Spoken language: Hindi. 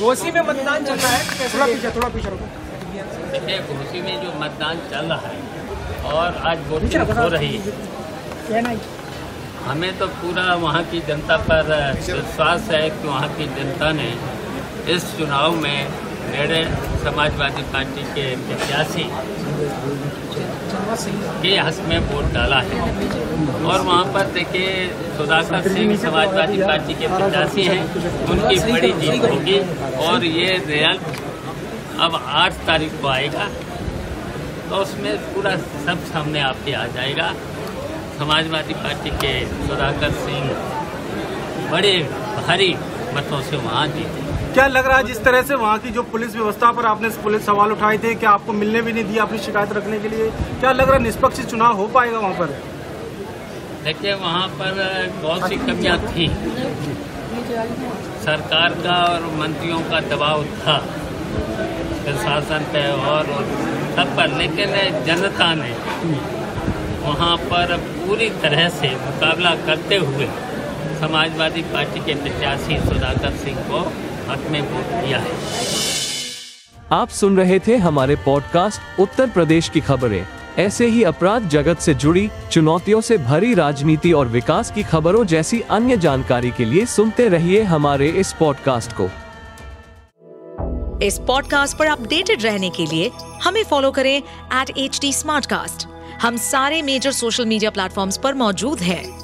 घोसी में मतदान चल रहा है। थोड़ा पीछे थोड़ा पीछे रुको। देखिए घोसी में जो मतदान चल रहा है और आज वोटिंग हो रही है। हमें तो पूरा वहाँ की जनता पर विश्वास है कि वहाँ की जनता ने इस चुनाव में मेरे समाजवादी पार्टी के प्रत्याशी के हक में वोट डाला है। और वहाँ पर देखिए, सुधाकर सिंह समाजवादी पार्टी के प्रत्याशी हैं। उनकी बड़ी जीत होगी और ये रिज़ल्ट अब आठ तारीख को आएगा। तो उसमें पूरा सब सामने आपके आ जाएगा। समाजवादी पार्टी के सुधाकर सिंह बड़े भारी मतों से वहाँ जीते। क्या लग रहा है जिस तरह से वहाँ की जो पुलिस व्यवस्था पर आपने पुलिस सवाल उठाए थे कि आपको मिलने भी नहीं दिया अपनी शिकायत रखने के लिए, क्या लग रहा है निष्पक्ष चुनाव हो पाएगा वहाँ पर? देखिए, वहाँ पर बहुत सी कमियाँ थी। सरकार का और मंत्रियों का दबाव था। प्रशासन पे और सब पर, लेकिन जनता ने वहाँ पर पूरी तरह से मुकाबला करते हुए समाजवादी पार्टी के प्रत्याशी सुधाकर सिंह को हक में वोट दिया है। आप सुन रहे थे हमारे पॉडकास्ट उत्तर प्रदेश की खबरें। ऐसे ही अपराध जगत से जुड़ी चुनौतियों से भरी राजनीति और विकास की खबरों जैसी अन्य जानकारी के लिए सुनते रहिए हमारे इस पॉडकास्ट को। इस पॉडकास्ट पर अपडेटेड रहने के लिए हमें फॉलो करें एट एच हम सारे मेजर सोशल मीडिया प्लेटफॉर्म्स पर मौजूद हैं।